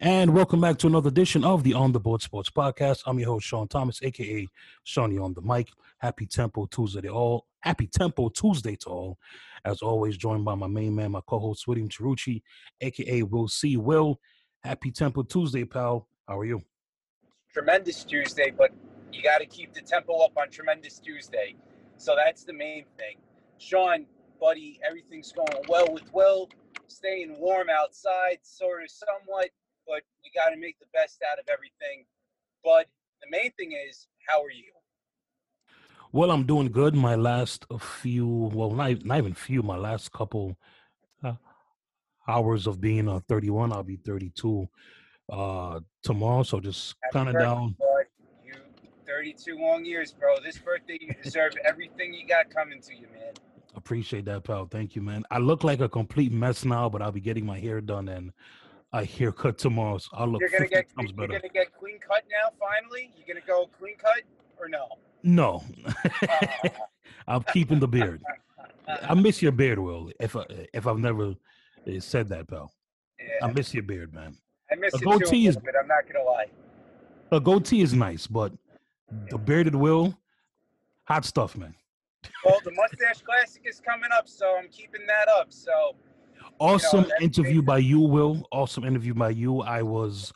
And welcome back to another edition of the On the Board Sports Podcast. I'm your host, Sean Thomas, aka Shawnee on the mic. Happy Tempo Tuesday to all. Happy Tempo Tuesday to all. As always, joined by my main man, my co-host William Cherucci, aka Will C. Will. Happy Tempo Tuesday, pal. How are you? Tremendous Tuesday, but you got to keep the tempo up on Tremendous Tuesday. So that's the main thing. Sean, buddy, everything's going well with Will. Staying warm outside, sort of somewhat but we got to make the best out of everything. But the main thing is, how are you? Well, I'm doing good. My last few, well, not, not even few, my last couple uh, hours of being uh, 31, I'll be 32 uh, tomorrow. So just kind of down. You 32 long years, bro. This birthday, you deserve everything you got coming to you, man. Appreciate that, pal. Thank you, man. I look like a complete mess now, but I'll be getting my hair done and a haircut tomorrow. So I'll look you're gonna get, times better. You're gonna get clean cut now. Finally, you're gonna go clean cut or no? No, uh, I'm keeping the beard. I miss your beard, Will. If I, if I've never eh, said that, pal. Yeah. I miss your beard, man. I miss a it goatee is, but I'm not gonna lie. A goatee is nice, but the bearded Will, hot stuff, man. Well, the mustache classic is coming up, so I'm keeping that up. So Awesome you know, interview by you, Will. Awesome interview by you. I was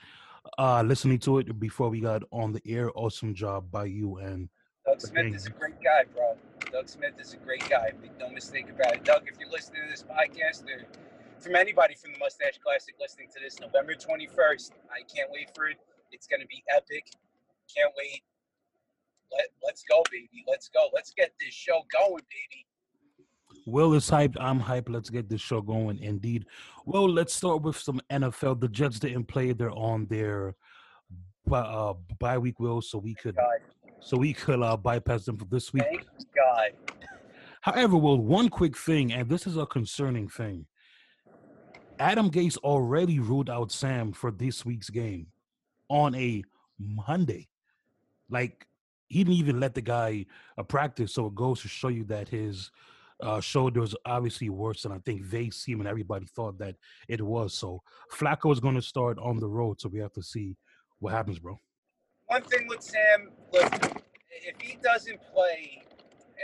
uh listening to it before we got on the air. Awesome job by you and Doug Smith is a great guy, bro. Doug Smith is a great guy. Make no mistake about it. Doug, if you're listening to this podcast, or from anybody from the Mustache Classic listening to this, November 21st, I can't wait for it. It's going to be epic. Can't wait. Let, let's go, baby. Let's go. Let's get this show going, baby. Will is hyped. I'm hyped. Let's get this show going. Indeed. Well, let's start with some NFL. The Jets didn't play. They're on their uh, bye week. Will so we could so we could uh, bypass them for this week. Thank God. However, Will, one quick thing, and this is a concerning thing. Adam Gase already ruled out Sam for this week's game on a Monday. Like he didn't even let the guy uh, practice, so it goes to show you that his uh, shoulder was obviously worse than I think they seem and everybody thought that it was. So Flacco is going to start on the road, so we have to see what happens, bro. One thing with Sam, look, if he doesn't play,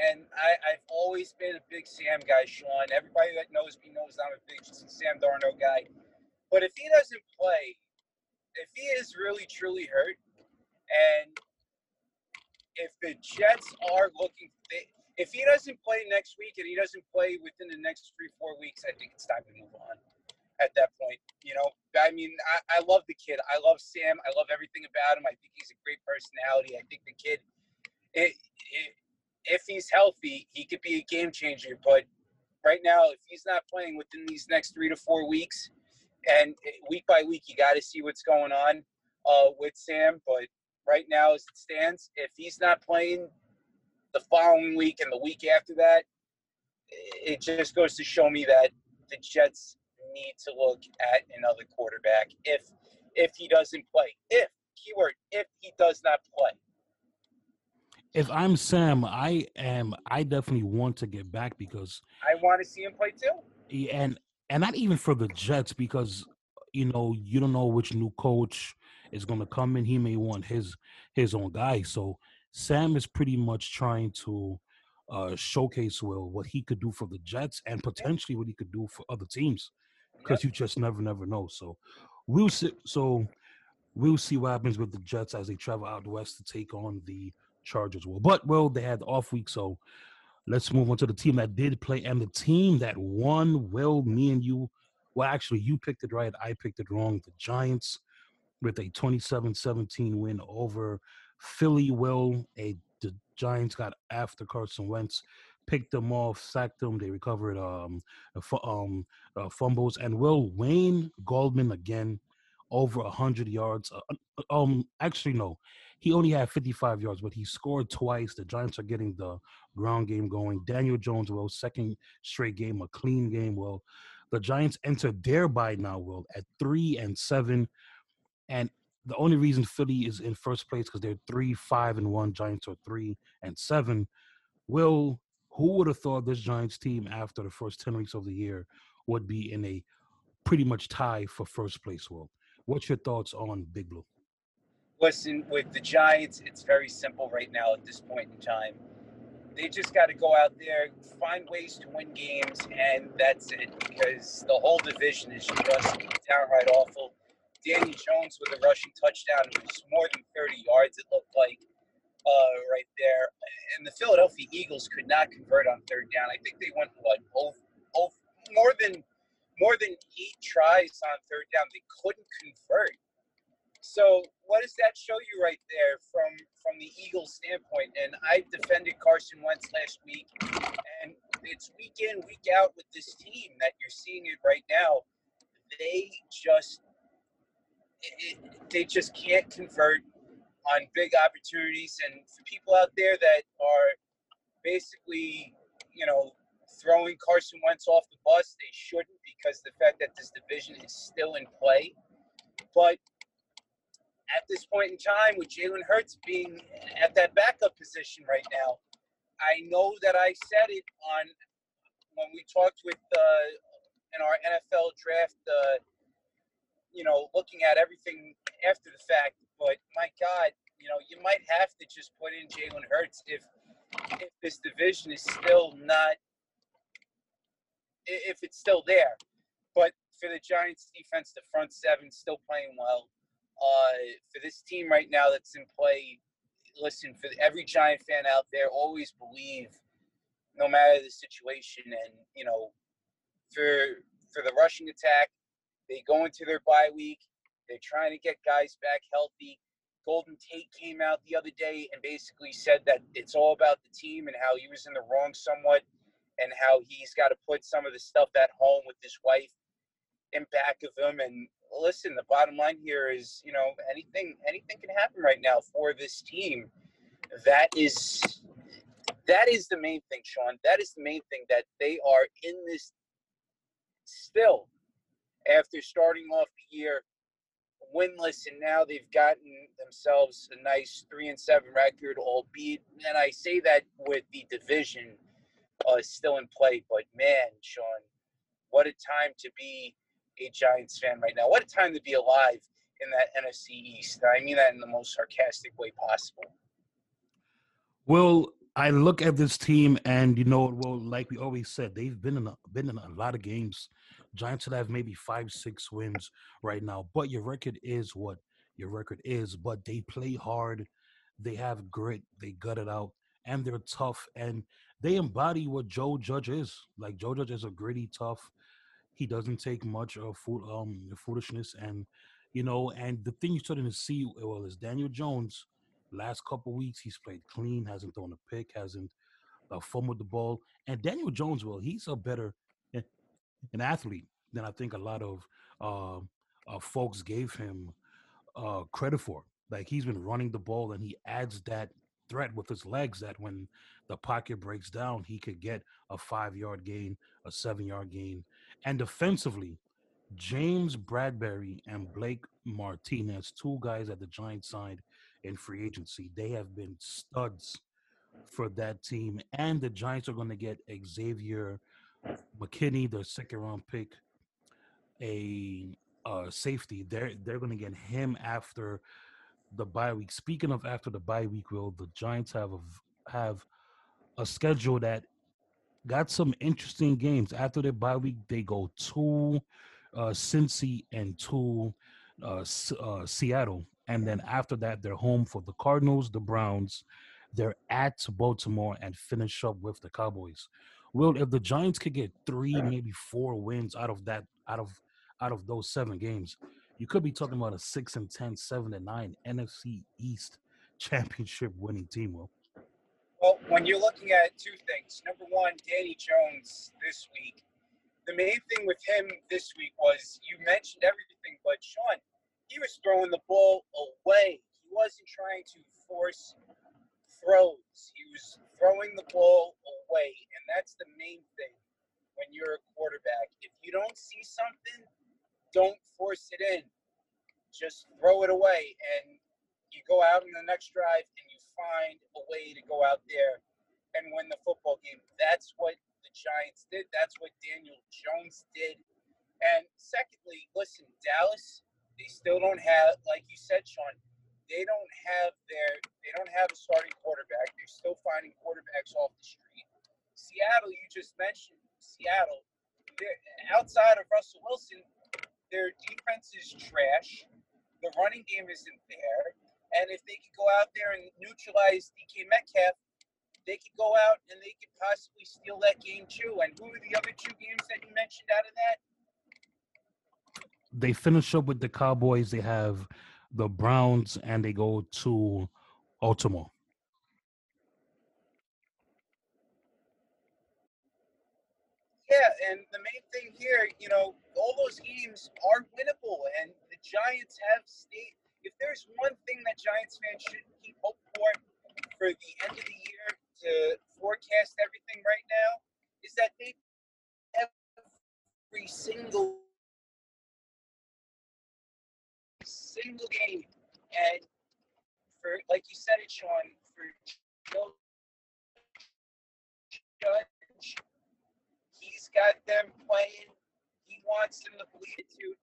and I, have always been a big Sam guy, Sean. Everybody that knows me knows I'm a big Sam Darnold guy. But if he doesn't play, if he is really truly hurt, and if the Jets are looking, they, if he doesn't play next week and he doesn't play within the next three, four weeks, I think it's time to move on at that point. You know, I mean, I, I love the kid. I love Sam. I love everything about him. I think he's a great personality. I think the kid, it, it, if he's healthy, he could be a game changer. But right now, if he's not playing within these next three to four weeks, and week by week, you got to see what's going on uh, with Sam. But right now, as it stands, if he's not playing the following week and the week after that, it just goes to show me that the Jets need to look at another quarterback if if he doesn't play. If keyword if he does not play. If I'm Sam, I am. I definitely want to get back because I want to see him play too. And and not even for the Jets because you know you don't know which new coach is going to come in. He may want his his own guy. So Sam is pretty much trying to uh, showcase Will what he could do for the Jets and potentially what he could do for other teams because you just never never know. So we'll see. So we'll see what happens with the Jets as they travel out west to take on the Chargers. Well, but well they had the off week, so let's move on to the team that did play and the team that won. Well, me and you. Well, actually, you picked it right. I picked it wrong. The Giants with a 27-17 win over Philly will. A the Giants got after Carson Wentz, picked them off, sacked them. They recovered um, um uh, fumbles, and will Wayne Gallman again over hundred yards. Uh, uh, um, actually no, he only had 55 yards, but he scored twice. The Giants are getting the ground game going. Daniel Jones, will second straight game, a clean game. Well, the Giants enter their bye now, Will, at three and seven. And the only reason Philly is in first place because they're three, five, and one. Giants are three and seven. Will who would have thought this Giants team after the first ten weeks of the year would be in a pretty much tie for first place? Will What's your thoughts on Big Blue? Listen, with the Giants, it's very simple right now at this point in time. They just got to go out there, find ways to win games, and that's it. Because the whole division is just downright awful. Danny Jones with a rushing touchdown, it was more than 30 yards. It looked like uh, right there. And the Philadelphia Eagles could not convert on third down. I think they went what oh, oh, more than more than eight tries on third down. They couldn't convert. So what does that show you right there from from the Eagles standpoint? And I defended Carson Wentz last week, and it's week in week out with this team that you're seeing it right now. They just it, they just can't convert on big opportunities. And for people out there that are basically, you know, throwing Carson Wentz off the bus, they shouldn't because the fact that this division is still in play. But at this point in time, with Jalen Hurts being at that backup position right now, I know that I said it on when we talked with uh, in our NFL draft, uh, you know, looking at everything after the fact. But my God, you know, you might have to just put in Jalen Hurts if if this division is still not if it's still there. But for the Giants defense, the front seven still playing well. Uh, for this team right now that's in play, listen, for every Giant fan out there, always believe, no matter the situation, and you know, for for the rushing attack, they go into their bye week. They're trying to get guys back healthy. Golden Tate came out the other day and basically said that it's all about the team and how he was in the wrong somewhat and how he's got to put some of the stuff at home with his wife in back of him. And listen, the bottom line here is, you know, anything anything can happen right now for this team. That is that is the main thing, Sean. That is the main thing that they are in this still after starting off the year winless and now they've gotten themselves a nice three and seven record albeit and i say that with the division uh, still in play. But man, Sean, what a time to be a Giants fan right now. What a time to be alive in that NFC East. I mean that in the most sarcastic way possible. Well, I look at this team, and you know, well, like we always said, they've been in a, been in a lot of games. Giants would have maybe five, six wins right now, but your record is what your record is. But they play hard, they have grit, they gut it out, and they're tough. And they embody what Joe Judge is. Like Joe Judge is a gritty, tough. He doesn't take much of food, um, foolishness, and you know. And the thing you're starting to see, well, is Daniel Jones. Last couple weeks, he's played clean, hasn't thrown a pick, hasn't uh, fumbled the ball. And Daniel Jones, well, he's a better an athlete than I think a lot of uh, uh, folks gave him uh, credit for. Like he's been running the ball, and he adds that threat with his legs that when the pocket breaks down, he could get a five yard gain, a seven yard gain. And defensively, James Bradberry and Blake Martinez, two guys at the Giants side in free agency, they have been studs for that team. And the Giants are going to get Xavier McKinney, the second round pick, a uh, safety. They're they're going to get him after the bye week. Speaking of after the bye week, will the Giants have a, have a schedule that got some interesting games. After their bye week, they go to uh, Cincy and to uh, uh, Seattle, and then after that, they're home for the Cardinals, the Browns. They're at Baltimore and finish up with the Cowboys. Well, if the Giants could get three, maybe four wins out of that, out of out of those seven games, you could be talking about a six and 10, 7 and 9 NFC East championship winning team, Will. Well, when you're looking at two things, number one, Danny Jones this week. The main thing with him this week was you mentioned everything, but Sean, he was throwing the ball away. He wasn't trying to force throws. He was throwing the ball away, and that's the main thing when you're a quarterback. If you don't see something, don't force it in. Just throw it away, and you go out in the next drive and you find a way to go out there and win the football game. That's what the Giants did. That's what Daniel Jones did. And secondly, listen, Dallas, they still don't have, like you said, Sean, they don't have their, they don't have a starting quarterback. They're still finding quarterbacks off the street. Seattle, you just mentioned Seattle. Outside of Russell Wilson, their defense is trash. The running game isn't there. And if they could go out there and neutralize DK Metcalf, they could go out and they could possibly steal that game too. And who are the other two games that you mentioned out of that? They finish up with the Cowboys. They have the Browns, and they go to Baltimore. Yeah, and the main thing here, you know, all those games are winnable, and the Giants have stayed. If there's one thing that Giants fans should keep hope for for the end of the year to forecast everything right now, is that they every single single game, and for like you said it, Sean, for Judge He's got them playing. He wants them to believe it too.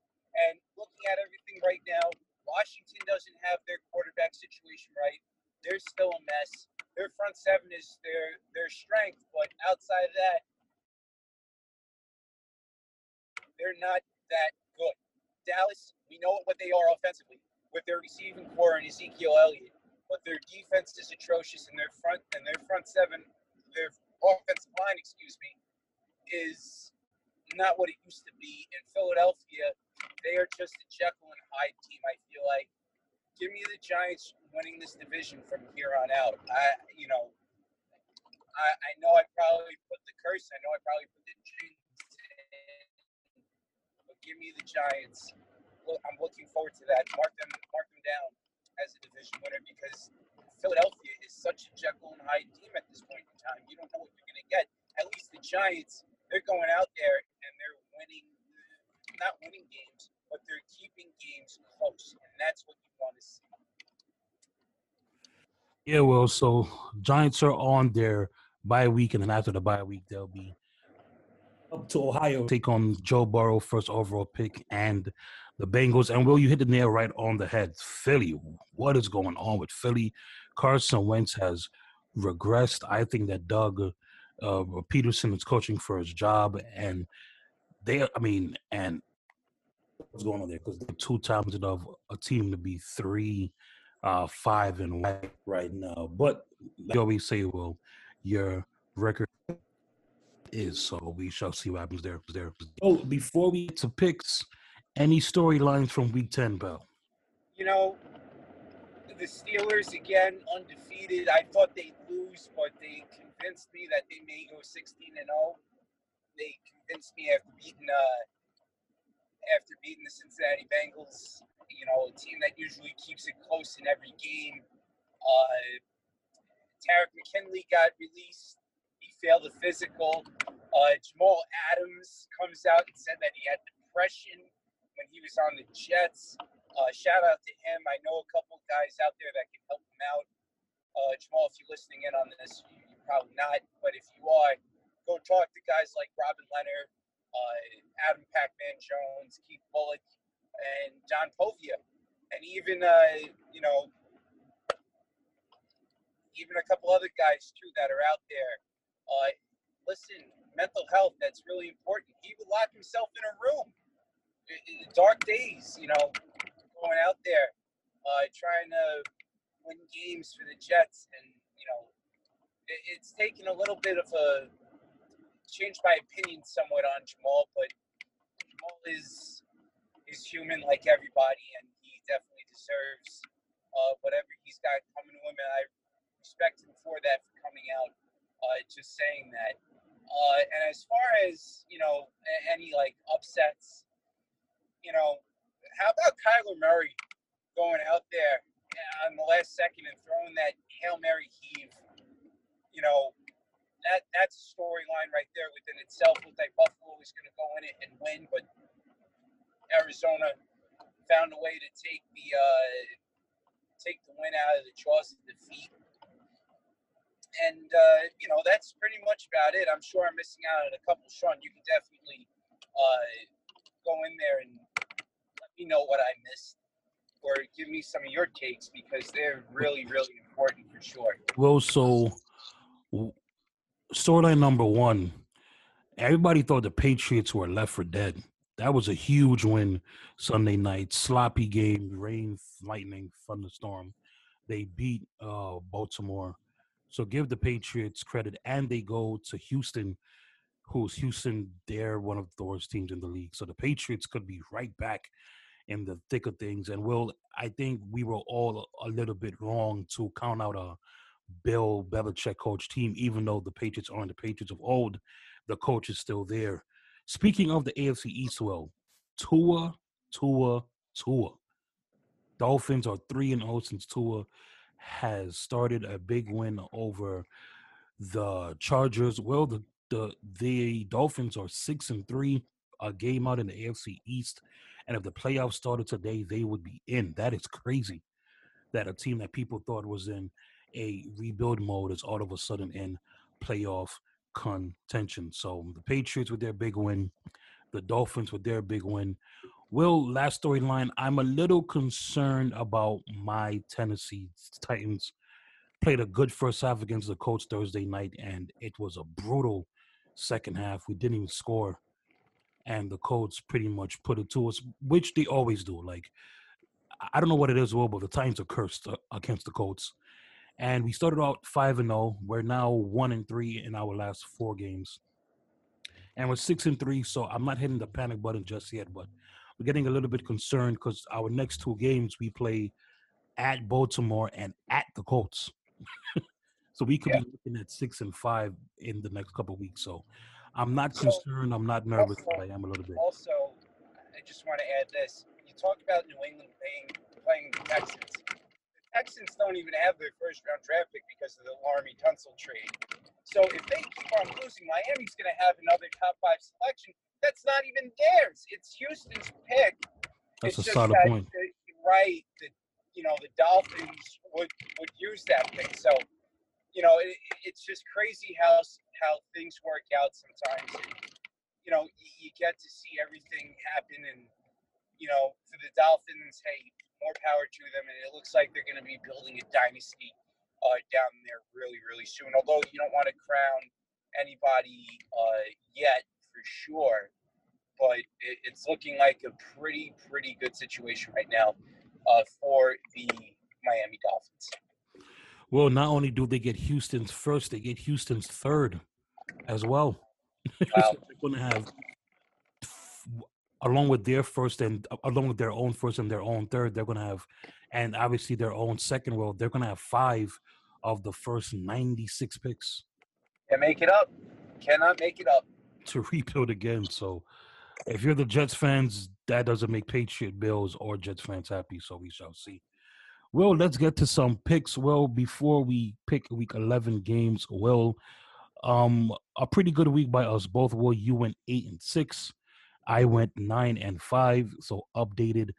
And looking at everything right now, Washington doesn't have their quarterback situation right. They're still a mess. Their front seven is their their strength, but outside of that, they're not that good. Dallas, we know what they are offensively with their receiving core and Ezekiel Elliott, but their defense is atrocious, and their front and their front seven, their offensive line, excuse me, is not what it used to be. In Philadelphia, they are just a Jekyll and Hyde team. I feel like. Give me the Giants winning this division from here on out. I, you know, I, I know I probably put the curse. I know I probably put the jinx give me the Giants. Look, I'm looking forward to that. Mark them, mark them down as a division winner because Philadelphia is such a Jekyll and Hyde team at this point in time. You don't know what you're going to get. At least the Giants they're going out there and they're winning, not winning games, but they're keeping games close, and that's what you want to see. Yeah, well, so Giants are on their bye week, and then after the bye week, they'll be up to Ohio, take on Joe Burrow, first overall pick, and the Bengals. And will you hit the nail right on the head? Philly, what is going on with Philly? Carson Wentz has regressed. I think that Doug uh, Pederson is coaching for his job, and they, I mean, and what's going on there? Because they're too talented of a team to be three, uh, five, and one right now. But like I always say, well, your record is so we shall see what happens there. There. Oh, before we get to picks, any storylines from Week Ten, Bell? You know, the Steelers again undefeated. I thought they'd lose, but they convinced me that they may go 16 and 0. They convinced me after beating uh, after beating the Cincinnati Bengals. You know, a team that usually keeps it close in every game. Uh, Takk McKinley got released. Failed the physical. Uh, Jamal Adams comes out and said that he had depression when he was on the Jets. Uh, shout out to him. I know a couple guys out there that can help him out. Uh, Jamal, if you're listening in on this, you, are probably not, but if you are, go talk to guys like Robin Leonard, uh, Adam Pac-Man Jones, Keith Bulluck, and John Povia, and even uh, you know, even a couple other guys too that are out there. Uh, listen, mental health that's really important. He would lock himself in a room, in the dark days, you know, going out there, uh, trying to win games for the Jets, and you know, it, it's taken a little bit of a change my opinion somewhat on Jamal, but Jamal is is human like everybody, and he definitely deserves uh, whatever he's got coming to him, and I respect him for that for coming out. Uh, just saying that. Uh, and as far as you know, any like upsets, you know, how about Kyler Murray going out there on the last second and throwing that Hail Mary heave? You know, that that's a storyline right there within itself. Looked like Buffalo was going to go in it and win, but Arizona found a way to take the uh, take the win out of the jaws of defeat. And uh, you know that's pretty much about it. I'm sure I'm missing out on a couple. Sean, you can definitely uh, go in there and let me know what I missed. or give me some of your takes because they're really, really important for sure. Well, so storyline number one, everybody thought the Patriots were left for dead. That was a huge win Sunday night. Sloppy game, rain, lightning, thunderstorm. They beat uh, Baltimore. So give the Patriots credit, and they go to Houston, who's Houston. They're one of the worst teams in the league. So the Patriots could be right back in the thick of things. And Will, I think we were all a little bit wrong to count out a Bill Belichick coach team, even though the Patriots aren't the Patriots of old. The coach is still there. Speaking of the AFC East, well, Tua, Tua, Tua. Dolphins are three and zero oh since Tua has started a big win over the Chargers. Well, the the the Dolphins are six and three, a game out in the AFC East, and if the playoffs started today, they would be in. That is crazy. That a team that people thought was in a rebuild mode is all of a sudden in playoff contention. So the Patriots with their big win, the Dolphins with their big win. Will last storyline, I'm a little concerned about my Tennessee Titans. Played a good first half against the Colts Thursday night, and it was a brutal second half. We didn't even score, and the Colts pretty much put it to us, which they always do. Like I don't know what it is, Will, but the Titans are cursed uh, against the Colts. And we started out five and zero. Oh. We're now one and three in our last four games, and we're six and three. So I'm not hitting the panic button just yet, but we're getting a little bit concerned because our next two games we play at Baltimore and at the Colts. so we could yeah. be looking at six and five in the next couple weeks. So I'm not so, concerned. I'm not nervous. Also, I am a little bit. Also, I just want to add this. You talk about New England playing playing the Texans. The Texans don't even have their first round draft pick because of the Laremy Tunsil trade. So if they keep on losing, Miami's going to have another top five selection. That's not even theirs. It's Houston's pick. That's it's a solid that, point. The, right. The, you know, the Dolphins would would use that pick. So, you know, it, it's just crazy how how things work out sometimes. And, you know, you, you get to see everything happen, and you know, for the Dolphins, hey, more power to them. And it looks like they're going to be building a dynasty uh, down there really, really soon. Although you don't want to crown anybody uh, yet for sure, but it, it's looking like a pretty, pretty good situation right now uh, for the Miami Dolphins. Well, not only do they get Houston's first, they get Houston's third as well. Wow. so they're going to have along with their first and along with their own first and their own third, they're going to have, and obviously their own second row, they're going to have five of the first 96 picks. Can't make it up. Cannot make it up. To rebuild again. So if you're the Jets fans, that doesn't make Patriot Bills or Jets fans happy. So we shall see. Well, let's get to some picks. Well, before we pick week 11 games, well, um, a pretty good week by us both. Well, you went eight and six. I went nine and five, so updated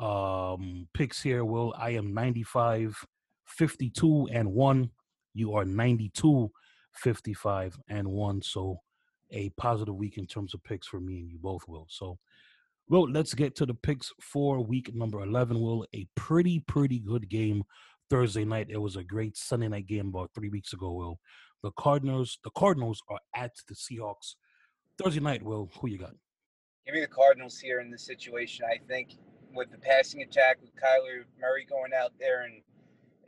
um picks here. Well, I am 95, 52 and one. You are 92, 55 and one. So a positive week in terms of picks for me and you both will. So well, let's get to the picks for week number 11. Will a pretty, pretty good game Thursday night. It was a great Sunday night game about three weeks ago. Will the Cardinals? The Cardinals are at the Seahawks Thursday night. Will who you got? give me the Cardinals here in this situation. I think with the passing attack, with Kyler Murray going out there and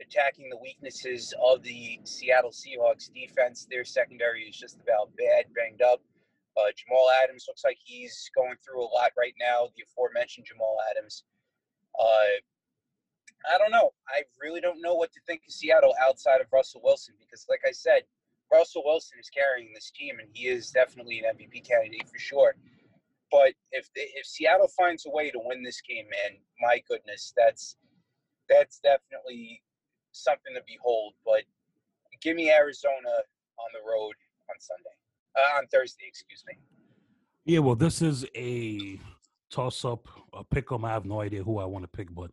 attacking the weaknesses of the Seattle Seahawks defense, their secondary is just about bad, banged up. Uh, Jamal Adams looks like he's going through a lot right now. The aforementioned Jamal Adams. Uh, I don't know. I really don't know what to think of Seattle outside of Russell Wilson because, like I said, Russell Wilson is carrying this team, and he is definitely an MVP candidate for sure. But if if Seattle finds a way to win this game, man, my goodness, that's that's definitely something to behold. But give me Arizona on the road on Sunday, uh, on Thursday, excuse me. Yeah, well, this is a toss up, a pick 'em. I have no idea who I want to pick, but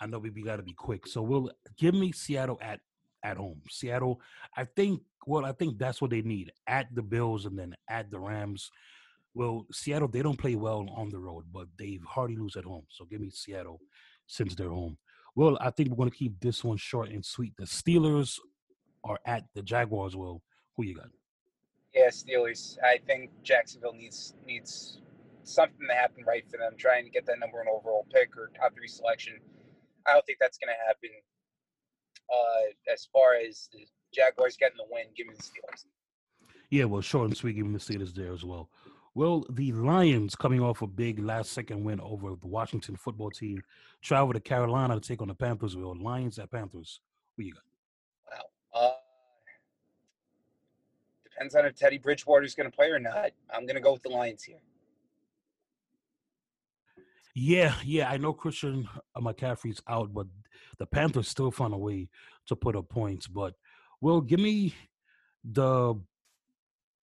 I know we, we got to be quick. So we'll give me Seattle at at home. Seattle, I think. Well, I think that's what they need at the Bills and then at the Rams. Well, Seattle, they don't play well on the road, but they hardly lose at home. So give me Seattle since they're home. Well, I think we're going to keep this one short and sweet. The Steelers are at the Jaguars. Well, who you got? Yeah, Steelers. I think Jacksonville needs needs something to happen right for them, trying to get that number one overall pick or top three selection. I don't think that's going to happen. Uh, as far as the Jaguars getting the win, give me the Steelers. Yeah, well, short and sweet, giving the Steelers there as well. Well, the Lions, coming off a big last second win over the Washington football team, travel to Carolina to take on the Panthers. Well, Lions at Panthers. You got? Wow. Uh, depends on if Teddy Bridgewater is going to play or not. I'm going to go with the Lions here. Yeah, yeah, I know Christian McCaffrey's out, but the Panthers still found a way to put up points. But well, give me the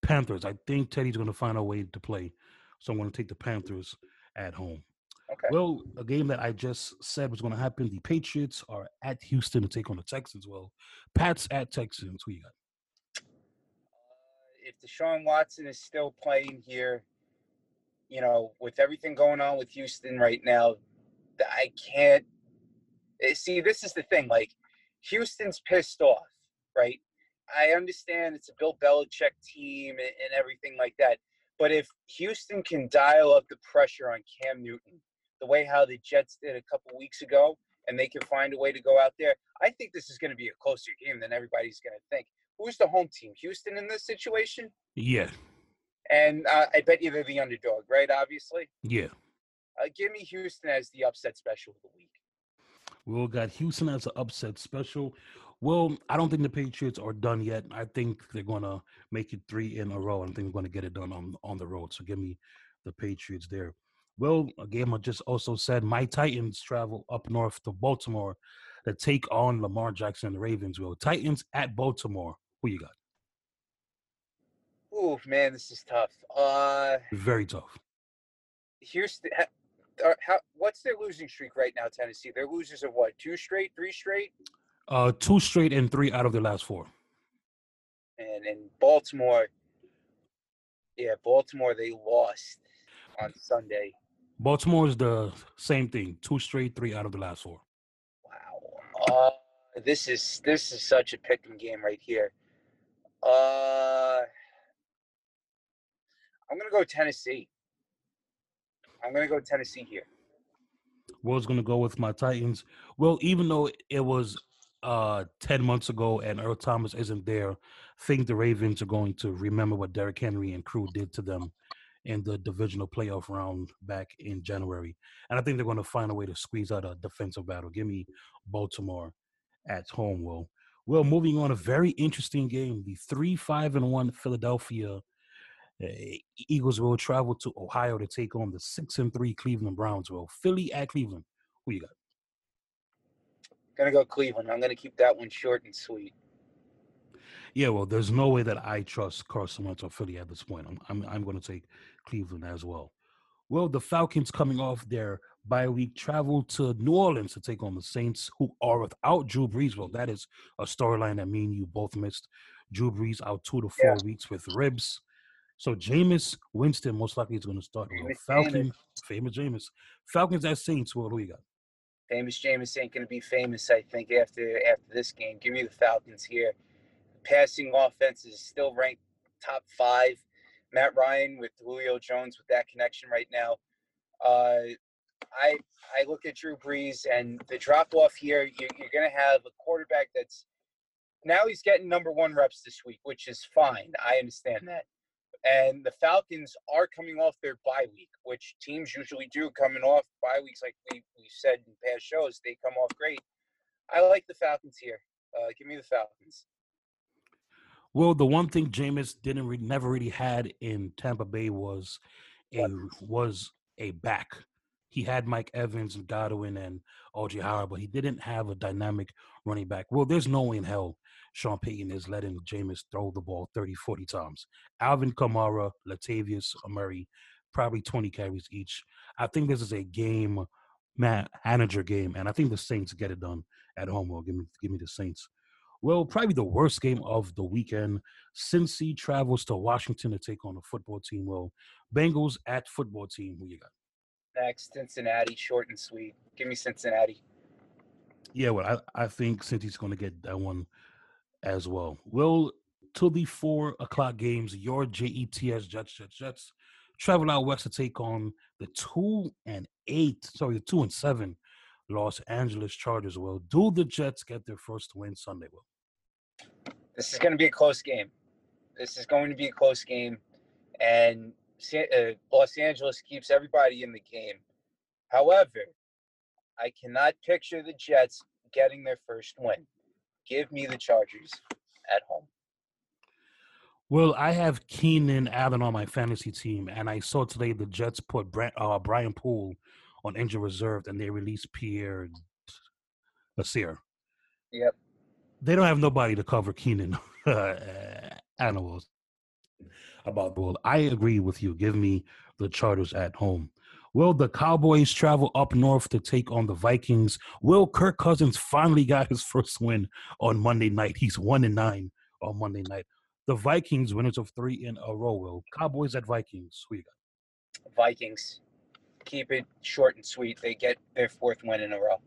Panthers. I think Teddy's going to find a way to play, so I'm going to take the Panthers at home. Okay. Well, a game that I just said was going to happen. The Patriots are at Houston to take on the Texans. Well, Pats at Texans. Who you got? if Deshaun Watson is still playing here, you know, with everything going on with Houston right now, I can't eh, see. This is the thing. Like, Houston's pissed off, right? I understand it's a Bill Belichick team and, and everything like that. But if Houston can dial up the pressure on Cam Newton, the way how the Jets did a couple weeks ago, and they can find a way to go out there, I think this is going to be a closer game than everybody's going to think. Who's the home team? Houston in this situation? Yeah, And uh, I bet you they're the underdog, right? Obviously. yeah. Uh, give me Houston as the upset special of the week. We got Houston as an upset special. Well, I don't think the Patriots are done yet. I think they're gonna make it three in a row. I think they're gonna get it done on on the road. So give me the Patriots there. Well, a game I just also said my Titans travel up north to Baltimore to take on Lamar Jackson and the Ravens. Well, Titans at Baltimore. Who you got? Ooh, man, this is tough. Uh, Very tough. Houston. Ha, uh, how, what's their losing streak right now, Tennessee? They're losers of what? Two straight, three straight, Uh, two straight and three out of the last four. and in Baltimore. Yeah, Baltimore. They lost on Sunday. Baltimore is the same thing. Two straight, three out of the last four. Wow. Uh, this is this is such a picking game right here. Uh, I'm gonna go Tennessee. I'm gonna go Tennessee here. going to go with my Titans. Well, even though it was uh 10 months ago and Earl Thomas isn't there, I think the Ravens are going to remember what Derrick Henry and crew did to them in the divisional playoff round back in January. And I think they're going to find a way to squeeze out a defensive battle. Give me Baltimore at home, Will. Well, moving on, a very interesting game. The 3 5 and 1 Philadelphia uh, Eagles will travel to Ohio to take on the 6 and 3 Cleveland Browns. Well, Philly at Cleveland. Who you got? Gonna go Cleveland. I'm gonna keep that one short and sweet. Yeah, well, there's no way that I trust Carson Wentz or Philly at this point. I'm I'm, I'm going to take Cleveland as well. Well, the Falcons coming off their bye week travel to New Orleans to take on the Saints, who are without Drew Brees. Well, that is a storyline that me and you both missed. Drew Brees out two to four weeks with ribs. So Jameis Winston most likely is going to start. Famous Falcon, famous Jameis. Falcons at Saints. Well, who you got? Famous Jameis ain't gonna be famous, I think, after after this game. Give me the Falcons here. Passing offense is still ranked top five. Matt Ryan with Julio Jones with that connection right now. Uh, I I look at Drew Brees and the drop off here. You, you're going to have a quarterback that's now he's getting number one reps this week, which is fine. I understand that. And the Falcons are coming off their bye week, which teams usually do coming off bye weeks, like we we said in past shows. They come off great. I like the Falcons here. Uh, give me the Falcons. Well, the one thing Jameis didn't re- never really had in Tampa Bay was a was a back. He had Mike Evans and Godwin and OJ Howard, but he didn't have a dynamic running back. Well, there's no way in hell Sean Payton is letting Jameis throw the ball 30, 40 times. Alvin Kamara, Latavius Murray, probably 20 carries each. I think this is a game man, manager game, and I think the Saints get it done at home. Well, give me give me the Saints. Well, probably the worst game of the weekend. Cincy travels to Washington to take on a football team. Well, Bengals at football team. Who you got? Next, Cincinnati, short and sweet. Give me Cincinnati. Yeah, well, I, I think Cincy's going to get that one as well. Well, to the four o'clock games, your JETS Jets, Jets, Jets travel out west to take on the two and eight, sorry, the two and seven Los Angeles Chargers. Well, do the Jets get their first win Sunday? Will this is going to be a close game. This is going to be a close game, and uh, Los Angeles keeps everybody in the game. However, I cannot picture the Jets getting their first win. Give me the Chargers at home. Well, I have Keenan Allen on my fantasy team, and I saw today the Jets put Brent, uh, Brian Poole on injured reserve, and they released Pierre Desir. Yep. They don't have nobody to cover Keenan uh, animals about Bull. I agree with you. Give me the Chargers at home. Will the Cowboys travel up north to take on the Vikings? Will Kirk Cousins finally got his first win on Monday night? He's one and nine on Monday night. The Vikings winners of three in a row. Will Cowboys at Vikings? Who you got? Vikings. Keep it short and sweet. They get their fourth win in a row.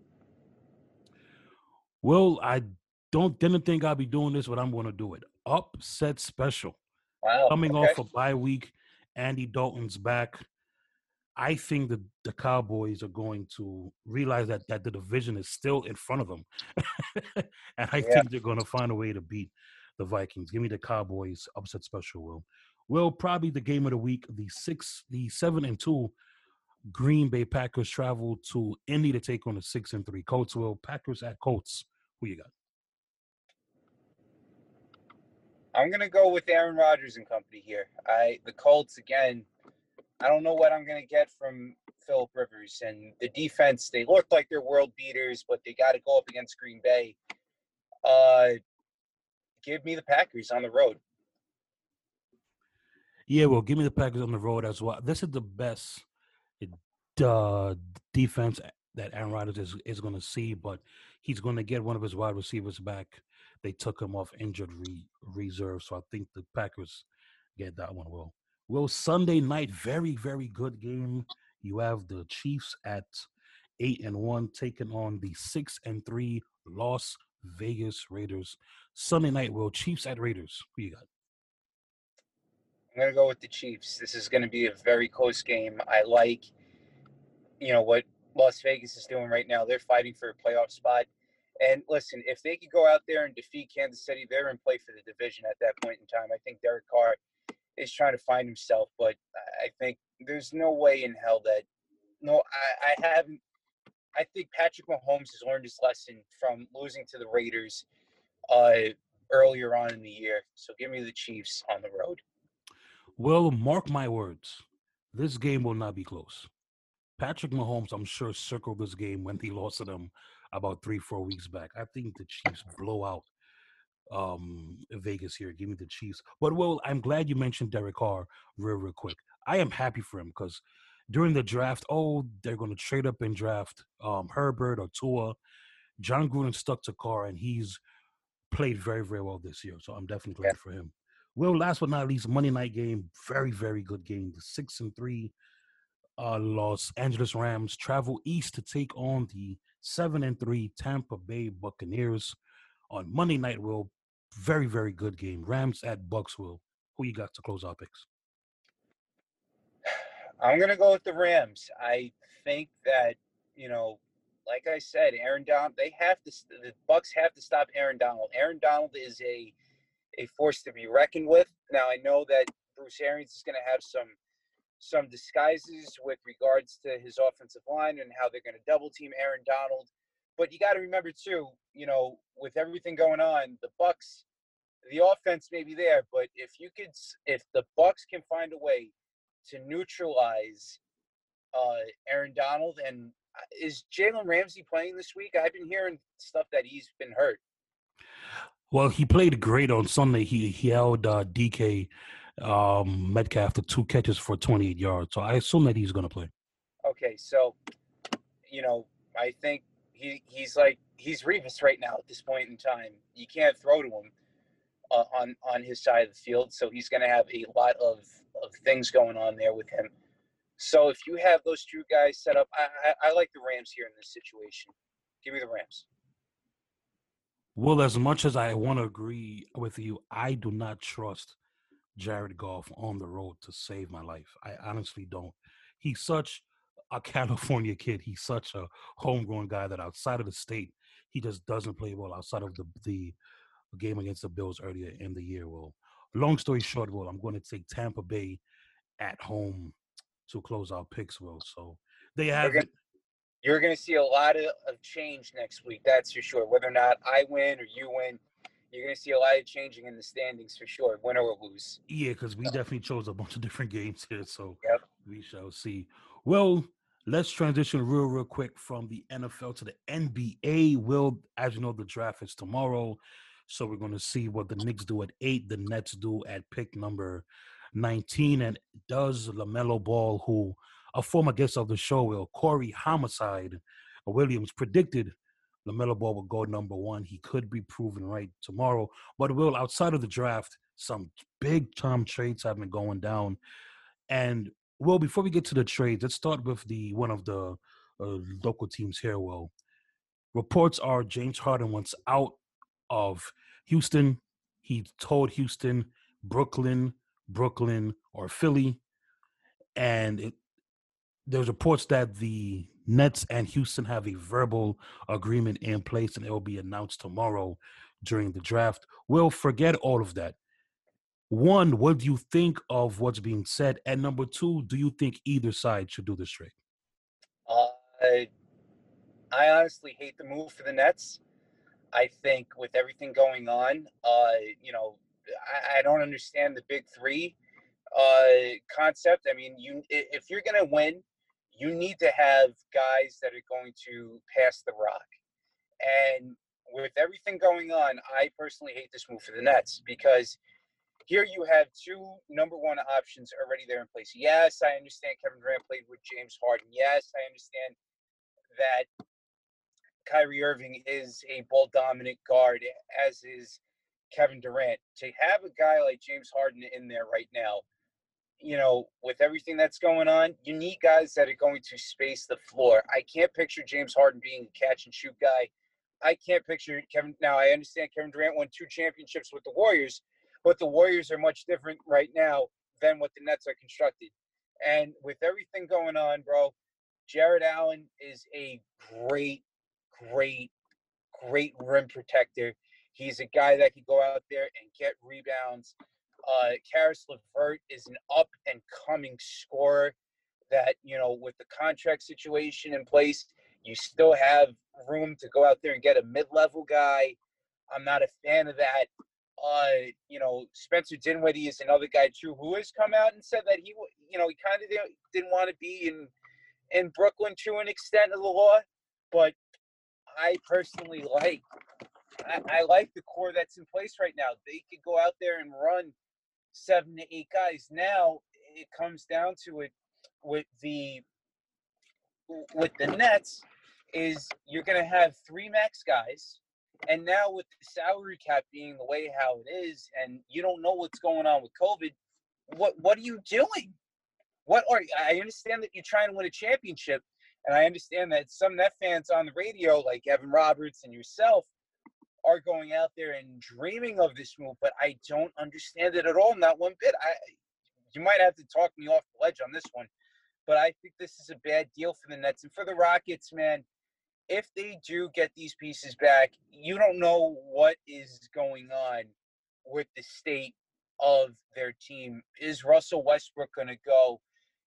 Well, I don't didn't think I'd be doing this, but I'm going to do it. Upset special. Wow. Coming okay. off a bye week, Andy Dalton's back. I think that the Cowboys are going to realize that that the division is still in front of them, and I yeah. think they're going to find a way to beat the Vikings. Give me the Cowboys upset special. Will, will probably the game of the week. The six, the seven and two Green Bay Packers travel to Indy to take on the six and three Colts. Will Packers at Colts? Who you got? I'm gonna go with Aaron Rodgers and company here. I the Colts again I don't know what I'm going to get from Philip Rivers and the defense. They look like they're world beaters, but they got to go up against Green Bay. Uh, give me the Packers on the road. Yeah, well, give me the Packers on the road as well. This is the best uh, defense that Aaron Rodgers is, is going to see, but he's going to get one of his wide receivers back. They took him off injured re- reserve, so I think the Packers get that one well. Well, Sunday night, very, very good game. You have the Chiefs at eight and one taking on the six and three Las Vegas Raiders. Sunday night, well, Chiefs at Raiders. Who you got? I'm gonna go with the Chiefs. This is gonna be a very close game. I like, you know, what Las Vegas is doing right now. They're fighting for a playoff spot. And listen, if they could go out there and defeat Kansas City, they're in play for the division at that point in time. I think Derek Carr is trying to find himself. But I think there's no way in hell that no, I, I haven't. I think Patrick Mahomes has learned his lesson from losing to the Raiders uh, earlier on in the year. So give me the Chiefs on the road. Well, mark my words. This game will not be close. Patrick Mahomes, I'm sure, circled this game when he lost to them about three, four weeks back. I think the Chiefs blow out um Vegas here. Give me the Chiefs. But well, I'm glad you mentioned Derek Carr real, real quick. I am happy for him because during the draft, oh, they're going to trade up and draft um, Herbert or Tua. Jon Gruden stuck to Carr, and he's played very, very well this year. So I'm definitely glad yeah. for him. Well, last but not least, Monday night game, very, very good game. The six and three uh, Los Angeles Rams travel east to take on the seven and three Tampa Bay Buccaneers on Monday night. Will very, very good game. Rams at Bucksville. Who you got to close our picks? I'm gonna go with the Rams. I think that you know, like I said, Aaron Donald. They have to. The Bucks have to stop Aaron Donald. Aaron Donald is a a force to be reckoned with. Now I know that Bruce Arians is to have some some disguises with regards to his offensive line and how they're going to double team Aaron Donald. But you got to remember too, you know, with everything going on, the Bucks, the offense may be there, but if you could, if the Bucks can find a way to neutralize uh, Aaron Donald, and uh, is Jalen Ramsey playing this week? I've been hearing stuff that he's been hurt. Well, he played great on Sunday. He he held uh, DK um, Metcalf to two catches for 28 yards. So I assume that he's going to play. Okay, so you know, I think he he's like he's Revis right now at this point in time. You can't throw to him uh, on on his side of the field, so he's going to have a lot of of things going on there with him. So if you have those two guys set up, I, I, I like the Rams here in this situation. Give me the Rams. Well, as much as I want to agree with you, I do not trust Jared Goff on the road to save my life. I honestly don't. He's such a California kid. He's such a homegrown guy that outside of the state, he just doesn't play well outside of the the game against the Bills earlier in the year. Well, long story short, well, I'm going to take Tampa Bay at home to close out picks. Well, so they have. You're gonna, you're gonna see a lot of, of change next week. That's for sure. Whether or not I win or you win, you're going to see a lot of changing in the standings for sure, win or lose. Yeah, because we definitely chose a bunch of different games here, so yep. we shall see. Well, let's transition real, real quick from the NFL to the NBA. Will, as you know, the draft is tomorrow, so we're going to see what the Knicks do at eight, the Nets do at pick number 19, and does LaMelo Ball, who a former guest of the show, Will Corey Homicide Williams predicted LaMelo Ball will go number one. He could be proven right tomorrow. But Will, outside of the draft, some big time trades have been going down. And well, before we get to the trades, let's start with the one of the uh, local teams here. Well, reports are James Harden wants out of Houston. He told Houston, Brooklyn, Brooklyn, or Philly. And it, there's reports that the Nets and Houston have a verbal agreement in place and it will be announced tomorrow during the draft. We'll forget all of that. One, what do you think of what's being said? And number two, do you think either side should do this trade? Uh, I, I honestly hate the move for the Nets. I think with everything going on, uh, you know, I, I don't understand the big three uh, concept. I mean, you if you're going to win, you need to have guys that are going to pass the rock. And with everything going on, I personally hate this move for the Nets because here you have two number one options already there in place. Yes, I understand Kevin Durant played with James Harden. Yes, I understand that Kyrie Irving is a ball dominant guard, as is Kevin Durant. To have a guy like James Harden in there right now you know, with everything that's going on, you need guys that are going to space the floor. I can't picture James Harden being a catch and shoot guy. I can't picture Kevin. Now, I understand Kevin Durant won two championships with the Warriors, but the Warriors are much different right now than what the Nets are constructed. And with everything going on, bro, Jarrett Allen is a great, great, great rim protector. He's a guy that can go out there and get rebounds uh, Caris LeVert is an up and coming scorer that, you know, with the contract situation in place, you still have room to go out there and get a mid level guy. I'm not a fan of that. Uh, you know, Spencer Dinwiddie is another guy too who has come out and said that he, you know, he kind of didn't, want to be in in Brooklyn to an extent of the law, but I personally like I, I, like the core that's in place right now. They could go out there and run seven to eight guys. Now it comes down to it with the with the Nets is you're going to have three max guys, and now with the salary cap being the way how it is, and you don't know what's going on with COVID, what what are you doing? What are I understand that you're trying to win a championship, and I understand that some Net fans on the radio, like Evan Roberts and yourself, are going out there and dreaming of this move, but I don't understand it at all, not one bit. I you might have to talk me off the ledge on this one, but I think this is a bad deal for the Nets and for the Rockets, man. If they do get these pieces back, you don't know what is going on with the state of their team. Is Russell Westbrook going to go?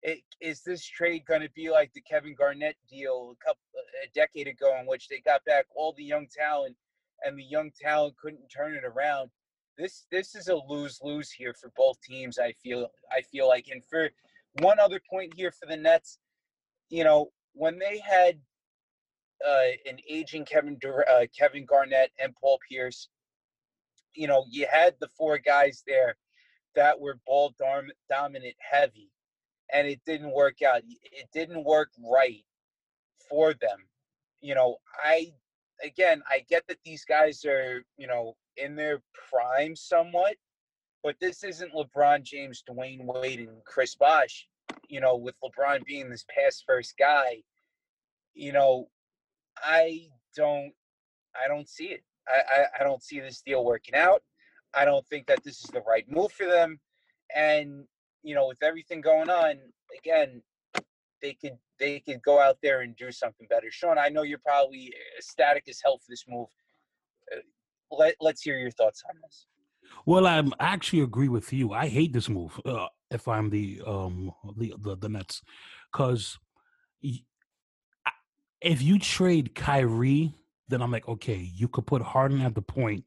It, is this trade going to be like the Kevin Garnett deal a couple a decade ago, in which they got back all the young talent and the young talent couldn't turn it around. This this is a lose lose here for both teams. I feel I feel like, and for one other point here for the Nets, you know when they had uh, an aging Kevin Dur- uh, Kevin Garnett and Paul Pierce, you know you had the four guys there that were ball dom- dominant heavy, and it didn't work out. It didn't work right for them. You know, I again, I get that these guys are, you know, in their prime somewhat, but this isn't LeBron James, Dwyane Wade, and Chris Bosh. you know, with LeBron being this pass first guy, you know, I don't I don't see it. I, I, I don't see this deal working out. I don't think that this is the right move for them. And, you know, with everything going on, again, they could they could go out there and do something better. Sean, I know you're probably ecstatic as hell for this move. Uh, let, let's hear your thoughts on this. Well, I actually agree with you. I hate this move. Uh, if I'm the um the the, the Nets, because if you trade Kyrie, then I'm like, okay, you could put Harden at the point,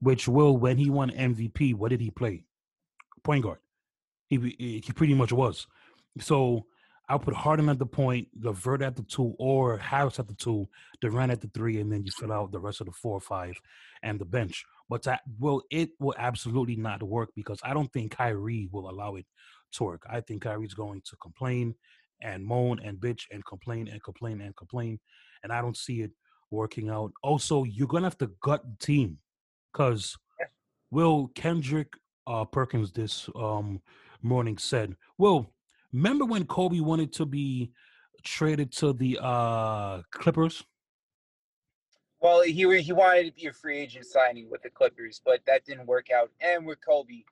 which will when he won MVP, what did he play? Point guard. He he pretty much was. So I'll put Harden at the point, LeVert at the two, or Harris at the two, Durant at the three, and then you fill out the rest of the four or five and the bench. But that will it will absolutely not work because I don't think Kyrie will allow it to work. I think Kyrie's going to complain and moan and bitch and complain and complain and complain, and I don't see it working out. Also, you're gonna have to gut the team because Will Kendrick uh, Perkins this um, morning said, "Well." Remember when Kobe wanted to be traded to the uh, Clippers? Well, he he wanted to be a free agent signing with the Clippers, but that didn't work out. And with Kobe,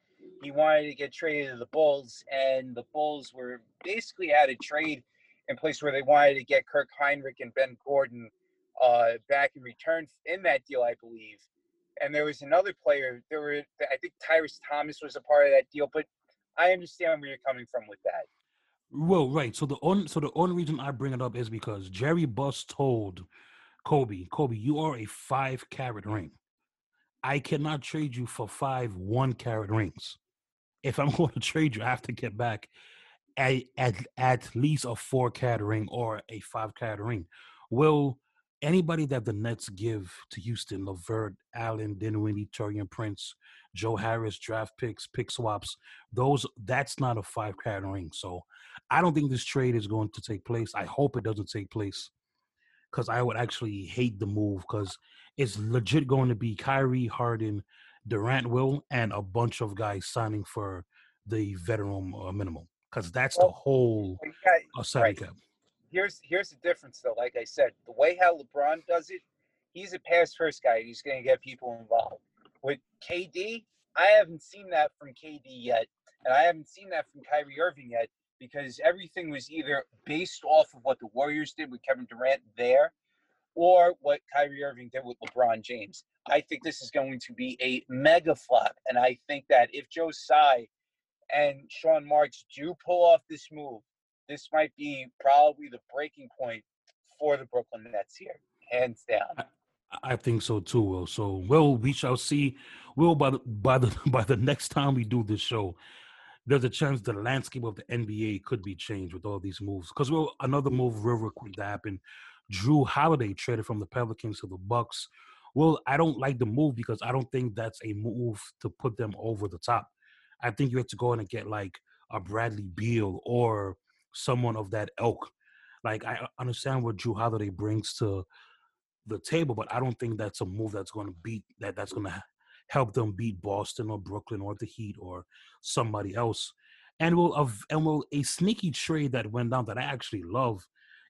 he wanted to get traded to the Bulls, and the Bulls were basically had a trade in place where they wanted to get Kirk Hinrich and Ben Gordon uh, back in return in that deal, I believe. And there was another player. There were, I think, Tyrus Thomas was a part of that deal. But I understand where you're coming from with that. Well, right. So the so the only reason I bring it up is because Jerry Buss told Kobe, Kobe, you are a five carat ring. I cannot trade you for five one carat rings. If I'm going to trade you, I have to get back at at, at least a four carat ring or a five carat ring. Will anybody that the Nets give to Houston, LeVert, Allen, Dinwiddie, Taurean Prince, Joe Harris, draft picks, pick swaps, those that's not a five carat ring. So I don't think this trade is going to take place. I hope it doesn't take place because I would actually hate the move because it's legit going to be Kyrie, Harden, Durant, Will, and a bunch of guys signing for the veteran uh, minimum because that's well, the whole uh, salary right. cap. Here's here's the difference though. Like I said, the way how LeBron does it, he's a pass first guy. He's going to get people involved. With KD, I haven't seen that from KD yet, and I haven't seen that from Kyrie Irving yet because everything was either based off of what the Warriors did with Kevin Durant there or what Kyrie Irving did with LeBron James. I think this is going to be a mega flop. And I think that if Joe Tsai and Sean Marks do pull off this move, this might be probably the breaking point for the Brooklyn Nets here, hands down. I think so too, Will. So, Will, we shall see. Will by the by the by the next time we do this show, there's a chance the landscape of the NBA could be changed with all these moves. Because well, another move real, real quick to happen. Jrue Holiday traded from the Pelicans to the Bucks. Well, I don't like the move because I don't think that's a move to put them over the top. I think you have to go in and get like a Bradley Beal or someone of that ilk. Like I understand what Jrue Holiday brings to the table, but I don't think that's a move that's going to beat that. That's going to help them beat Boston or Brooklyn or the Heat or somebody else. And will of and will a sneaky trade that went down that I actually love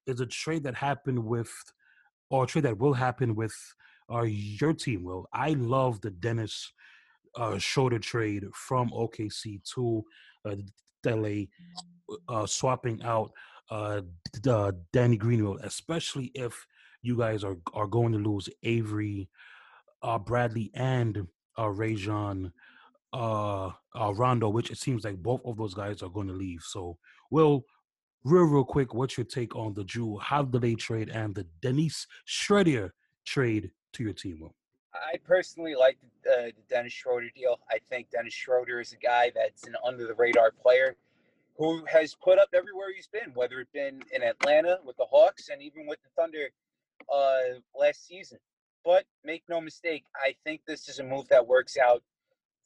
is a trade that happened with or a trade that will happen with uh, your team. Will I love the Dennis uh, Schroeder trade from OKC to uh, LA, uh, swapping out uh, uh, Danny Greenwell, especially if you guys are are going to lose Avery, uh, Bradley, and uh, Rajon, uh, uh, Rondo, which it seems like both of those guys are going to leave. So, Will, real, real quick, what's your take on the Jrue Holiday trade and the Dennis Schroeder trade to your team, Will? I personally like the, uh, the Dennis Schroeder deal. I think Dennis Schroeder is a guy that's an under the radar player who has put up everywhere he's been, whether it been in Atlanta with the Hawks and even with the Thunder uh, last season. But make no mistake, I think this is a move that works out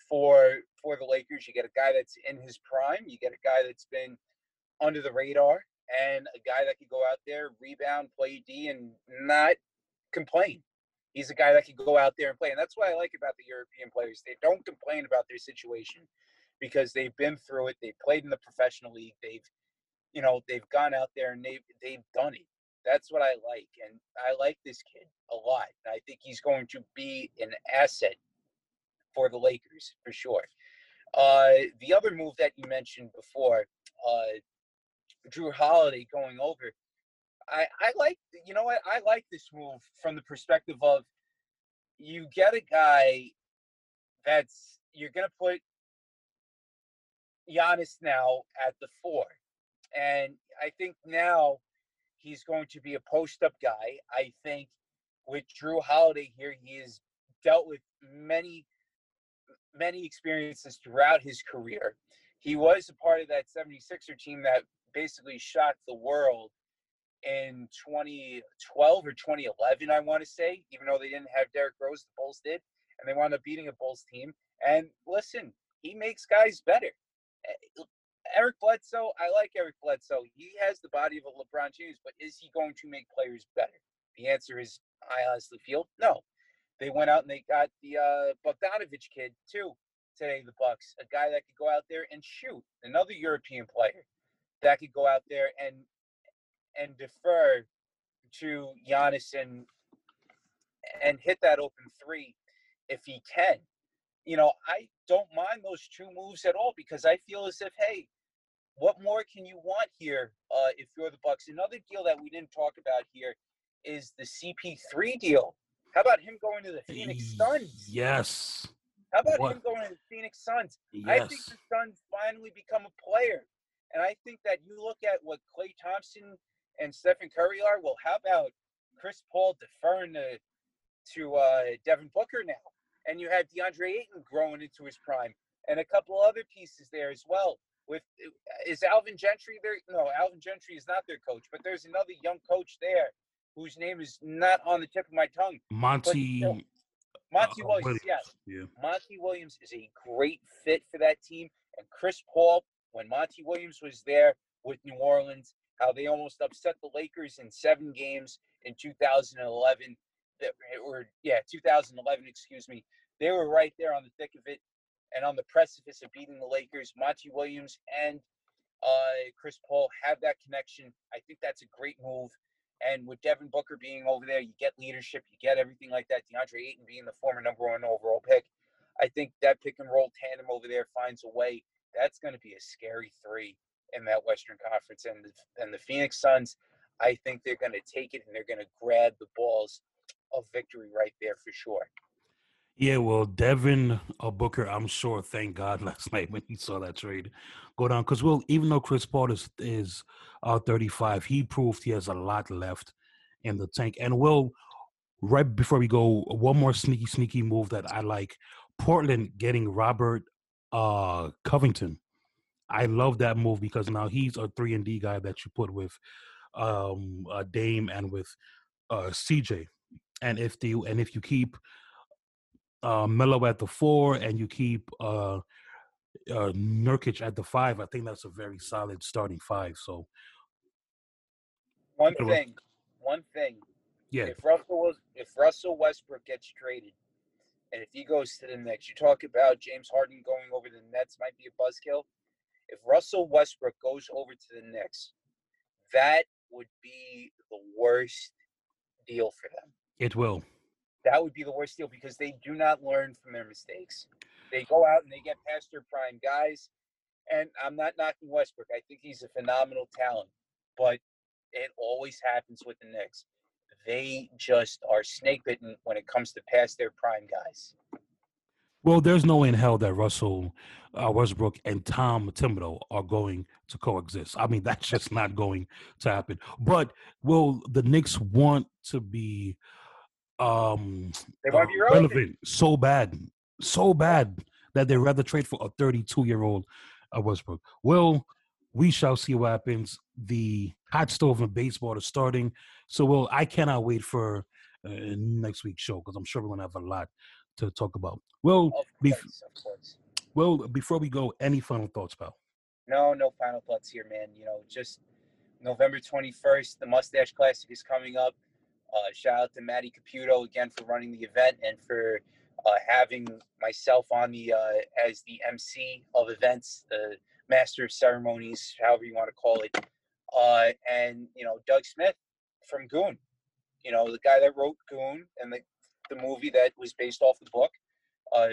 for for the Lakers. You get a guy that's in his prime. You get a guy that's been under the radar, and a guy that could go out there, rebound, play D, and not complain. He's a guy that could go out there and play, and that's what I like about the European players. They don't complain about their situation because they've been through it. They've played in the professional league. They've you know, they've gone out there and they've they've done it. That's what I like, and I like this kid a lot. I think he's going to be an asset for the Lakers for sure. Uh, the other move that you mentioned before, uh, Jrue Holiday going over, I, I like you know what I like this move from the perspective of you get a guy that's you're gonna put Giannis now at the four, and I think now he's going to be a post up guy. I think with Jrue Holiday here, he has dealt with many many experiences throughout his career. He was a part of that 76er team that basically shocked the world in 2012 or 2011, I want to say, even though they didn't have Derrick Rose, the Bulls did, and they wound up beating a Bulls team. And listen, he makes guys better. Eric Bledsoe, I like Eric Bledsoe. He has the body of a LeBron James, but is he going to make players better? The answer is, I honestly feel no. They went out and they got the uh, Bogdanovich kid too today. The Bucks, a guy that could go out there and shoot, another European player that could go out there and and defer to Giannis and and hit that open three if he can. You know, I don't mind those two moves at all because I feel as if, hey, what more can you want here uh, if you're the Bucks? Another deal that we didn't talk about here is the CP3 deal. How about him going to the Phoenix Suns? Yes. How about what? him going to the Phoenix Suns? Yes. I think the Suns finally become a player. And I think that you look at what Klay Thompson and Stephen Curry are. Well, how about Chris Paul deferring to, to uh, Devin Booker now? And you have DeAndre Ayton growing into his prime and a couple other pieces there as well. With is Alvin Gentry there? No, Alvin Gentry is not their coach, but there's another young coach there whose name is not on the tip of my tongue. Monty. But, Monty uh, Williams, Williams, yes. Yeah. Monty Williams is a great fit for that team. And Chris Paul, when Monty Williams was there with New Orleans, how they almost upset the Lakers in seven games in 2011. That or yeah, 2011, excuse me. They were right there on the thick of it and on the precipice of beating the Lakers. Monty Williams and uh, Chris Paul have that connection. I think that's a great move. And with Devin Booker being over there, you get leadership, you get everything like that. DeAndre Ayton being the former number one overall pick, I think that pick and roll tandem over there finds a way. That's going to be a scary three in that Western Conference. And the, and the Phoenix Suns, I think they're going to take it and they're going to grab the balls of victory right there for sure. Yeah, well, Devin uh, Booker, I'm sure, thank God last night when he saw that trade go down. Because, well, even though Chris Paul is, is uh, 35, he proved he has a lot left in the tank. And, well, right before we go, one more sneaky, sneaky move that I like Portland getting Robert uh, Covington. I love that move because now he's a 3 and D guy that you put with um, uh, Dame and with uh, CJ. And if the and if you keep uh, Melo at the four and you keep uh, uh, Nurkic at the five, I think that's a very solid starting five. So, one thing, one thing. Yeah. If Russell was, if Russell Westbrook gets traded, and if he goes to the Knicks, you talk about James Harden going over to the Nets might be a buzzkill. If Russell Westbrook goes over to the Knicks, that would be the worst deal for them. It will that would be the worst deal because they do not learn from their mistakes. They go out and they get past their prime guys. And I'm not knocking Westbrook. I think he's a phenomenal talent, but it always happens with the Knicks. They just are snake bitten when it comes to past their prime guys. Well, there's no way in hell that Russell uh, Westbrook and Tom Thibodeau are going to coexist. I mean, that's just not going to happen. But will the Knicks want to be um they want to be relevant. relevant so bad, so bad that they'd rather trade for a 32 year old uh, Westbrook. Well, we shall see what happens. The hot stove in baseball is starting, so well, I cannot wait for uh, next week's show because I'm sure we're gonna have a lot to talk about. Well, bef- well, before we go, any final thoughts, pal? No, no final thoughts here, man. You know, just November 21st, the Mustache Classic is coming up. Uh, shout out to Maddie Caputo again for running the event and for uh, having myself on the uh, as the MC of events, the master of ceremonies, however you want to call it. Uh, and you know, Doug Smith from Goon, you know, the guy that wrote Goon and the the movie that was based off the book. Uh,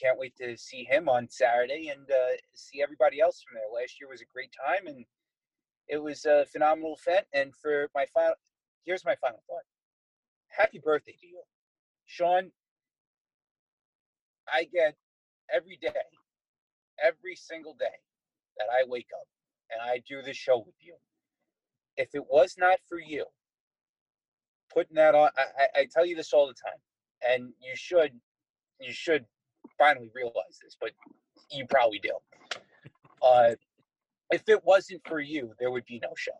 can't wait to see him on Saturday and uh, see everybody else from there. Last year was a great time and it was a phenomenal event. And for my final, here's my final thought. Happy birthday to you, Sean. I get every day, every single day that I wake up and I do this show with you. If it was not for you putting that on, I, I tell you this all the time, and you should, you should finally realize this, but you probably do. Uh, if it wasn't for you, there would be no show.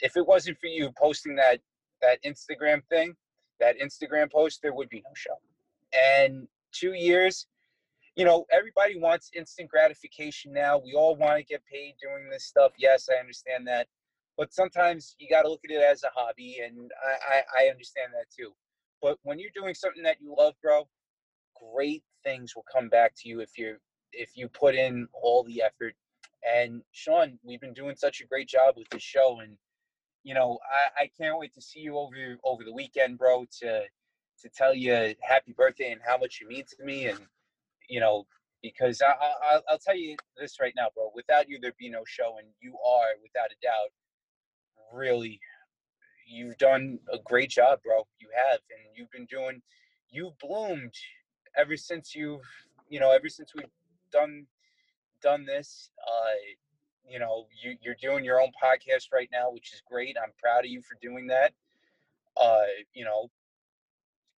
If it wasn't for you posting that that Instagram thing, that Instagram post, there would be no show. And two years, you know, everybody wants instant gratification now. We all want to get paid doing this stuff. Yes, I understand that. But sometimes you got to look at it as a hobby, and I, I, I understand that too. But when you're doing something that you love, bro, great things will come back to you if you're if you put in all the effort. And Sean, we've been doing such a great job with this show, and you know, I, I can't wait to see you over over the weekend, bro. To to tell you happy birthday and how much you mean to me, and you know, because I, I I'll tell you this right now, bro. Without you, there'd be no show, and you are, without a doubt, really, you've done a great job, bro. You have, and you've been doing, you've bloomed ever since you've, you know, ever since we've done done this. Uh, you know, you, you're doing your own podcast right now, which is great. I'm proud of you for doing that. Uh, you know,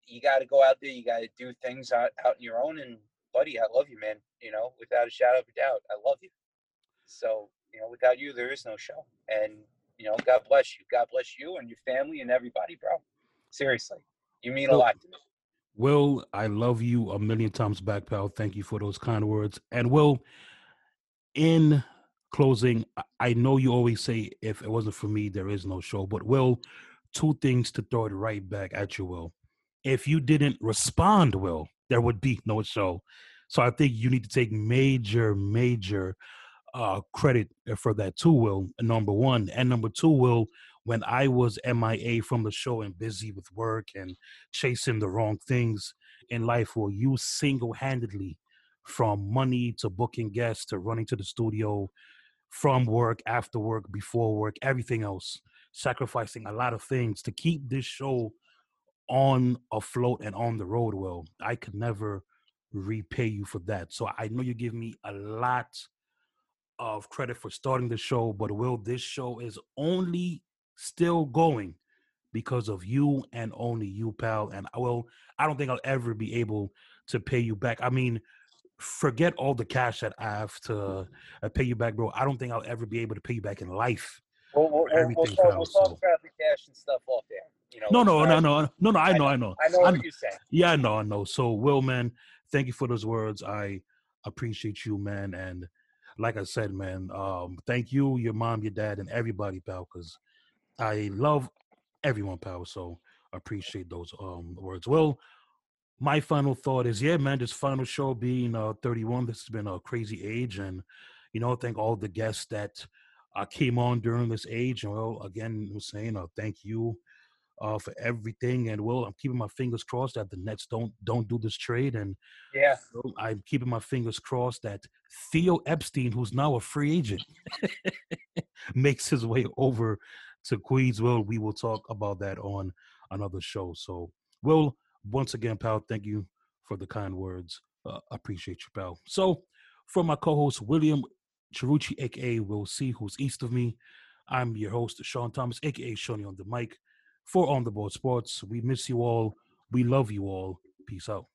you got to go out there. You got to do things out, out on your own. And buddy, I love you, man. You know, without a shadow of a doubt, I love you. So, you know, without you, there is no show. And, you know, God bless you. God bless you and your family and everybody, bro. Seriously, you mean a lot to me. Will, I love you a million times back, pal. Thank you for those kind words. And Will, in closing, I know you always say if it wasn't for me, there is no show. But Will, two things to throw it right back at you, Will. If you didn't respond, Will, there would be no show. So I think you need to take major, major uh, credit for that too, Will. Number one, and number two, Will. When I was MIA from the show and busy with work and chasing the wrong things in life, Will you single-handedly, from money to booking guests to running to the studio, from work, after work, before work, everything else, sacrificing a lot of things to keep this show on afloat and on the road. Well, I could never repay you for that. So I know you give me a lot of credit for starting the show, but Will, this show is only still going because of you and only you, pal. And I will, I don't think I'll ever be able to pay you back. I mean, forget all the cash that I have to uh, pay you back, bro. I don't think I'll ever be able to pay you back in life. We'll, we'll, everything we'll, we'll talk about the cash and stuff off there. You know, no, no, no, no, no, no. I know, I know. I know, I know what you're saying. Yeah, I know, I know. So, Will, man, thank you for those words. I appreciate you, man. And like I said, man, um, thank you, your mom, your dad, and everybody, pal, because I love everyone, pal. So appreciate those um words. Well, my final thought is, yeah, man, this final show being uh 31, this has been a crazy age, and you know, thank all the guests that uh, came on during this age. And well, again, saying, uh, thank you uh, for everything. And well, I'm keeping my fingers crossed that the Nets don't don't do this trade. And yeah, so I'm keeping my fingers crossed that Theo Epstein, who's now a free agent, makes his way over to Queens. Well, we will talk about that on another show. So, Will, once again, pal, thank you for the kind words. Uh, appreciate you, pal. So, from my co-host William Cherucci, aka Will C, who's east of me, I'm your host, Sean Thomas, aka Shawnee on the mic for On the Board Sports. We miss you all. We love you all. Peace out.